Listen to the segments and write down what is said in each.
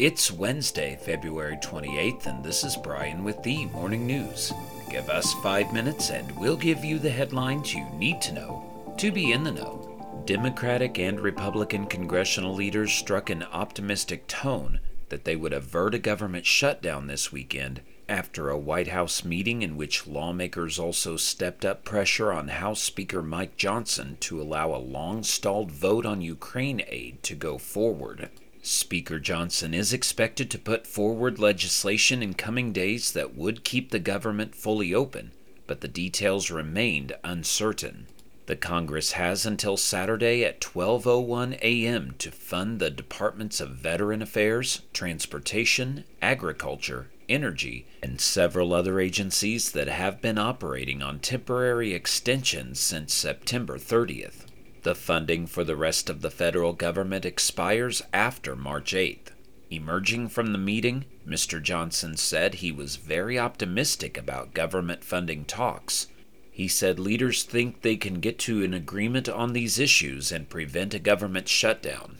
It's Wednesday, February 28th, and this is Brian with the Morning News. Give us five minutes and we'll give you the headlines you need to know to be in the know. Democratic and Republican congressional leaders struck an optimistic tone that they would avert a government shutdown this weekend after a White House meeting in which lawmakers also stepped up pressure on House Speaker Mike Johnson to allow a long stalled vote on Ukraine aid to go forward. Speaker Johnson is expected to put forward legislation in coming days that would keep the government fully open, but the details remained uncertain. The Congress has until Saturday at 12:01 a.m. to fund the Departments of Veteran Affairs, Transportation, Agriculture, Energy, and several other agencies that have been operating on temporary extensions since September 30th. The funding for the rest of the federal government expires after March 8th. Emerging from the meeting, Mr. Johnson said he was very optimistic about government funding talks. He said leaders think they can get to an agreement on these issues and prevent a government shutdown.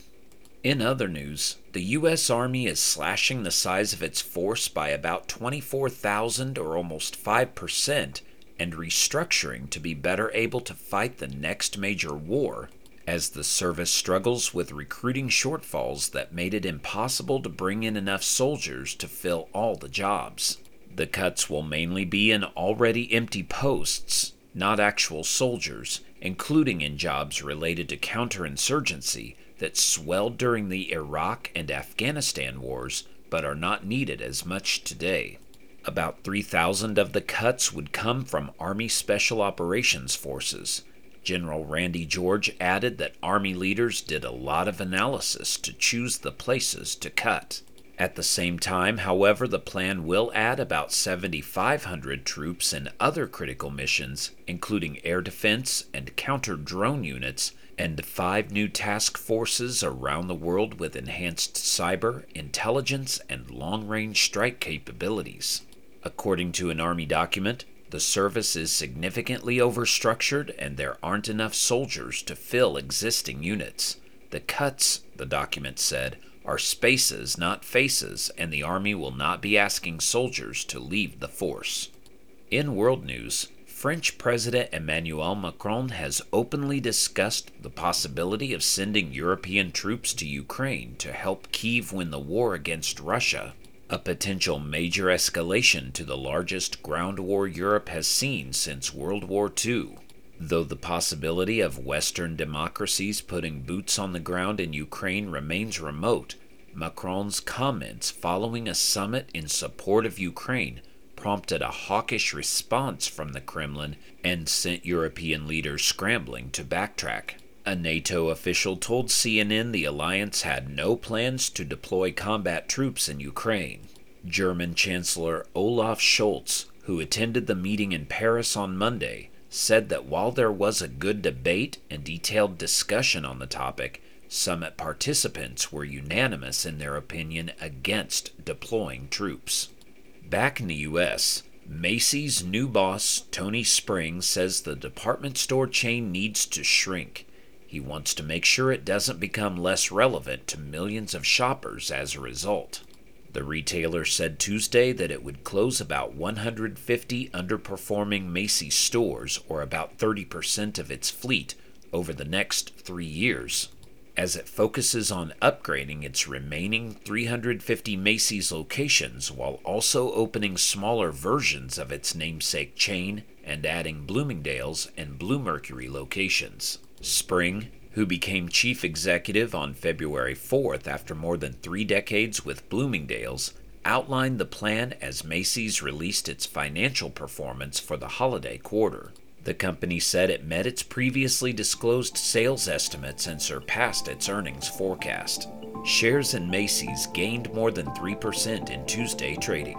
In other news, the U.S. Army is slashing the size of its force by about 24,000 or almost 5% and restructuring to be better able to fight the next major war, as the service struggles with recruiting shortfalls that made it impossible to bring in enough soldiers to fill all the jobs. The cuts will mainly be in already empty posts, not actual soldiers, including in jobs related to counterinsurgency that swelled during the Iraq and Afghanistan wars but are not needed as much today. About 3,000 of the cuts would come from Army Special Operations Forces. General Randy George added that Army leaders did a lot of analysis to choose the places to cut. At the same time, however, the plan will add about 7,500 troops in other critical missions, including air defense and counter drone units, and five new task forces around the world with enhanced cyber, intelligence, and long range strike capabilities. According to an Army document, the service is significantly overstructured and there aren't enough soldiers to fill existing units. The cuts, the document said, are spaces, not faces, and the Army will not be asking soldiers to leave the force. In world news, French President Emmanuel Macron has openly discussed the possibility of sending European troops to Ukraine to help Kiev win the war against Russia a potential major escalation to the largest ground war Europe has seen since World War II. Though the possibility of Western democracies putting boots on the ground in Ukraine remains remote, Macron's comments following a summit in support of Ukraine prompted a hawkish response from the Kremlin and sent European leaders scrambling to backtrack. A NATO official told CNN the alliance had no plans to deploy combat troops in Ukraine. German Chancellor Olaf Scholz, who attended the meeting in Paris on Monday, said that while there was a good debate and detailed discussion on the topic, summit participants were unanimous in their opinion against deploying troops. Back in the U.S., Macy's new boss, Tony Spring, says the department store chain needs to shrink. He wants to make sure it doesn't become less relevant to millions of shoppers as a result. The retailer said Tuesday that it would close about 150 underperforming Macy's stores, or about 30% of its fleet, over the next three years, as it focuses on upgrading its remaining 350 Macy's locations while also opening smaller versions of its namesake chain and adding Bloomingdale's and Bluemercury locations. Spring, who became chief executive on February 4th after more than three decades with Bloomingdale's, outlined the plan as Macy's released its financial performance for the holiday quarter. The company said it met its previously disclosed sales estimates and surpassed its earnings forecast. Shares in Macy's gained more than 3% in Tuesday trading.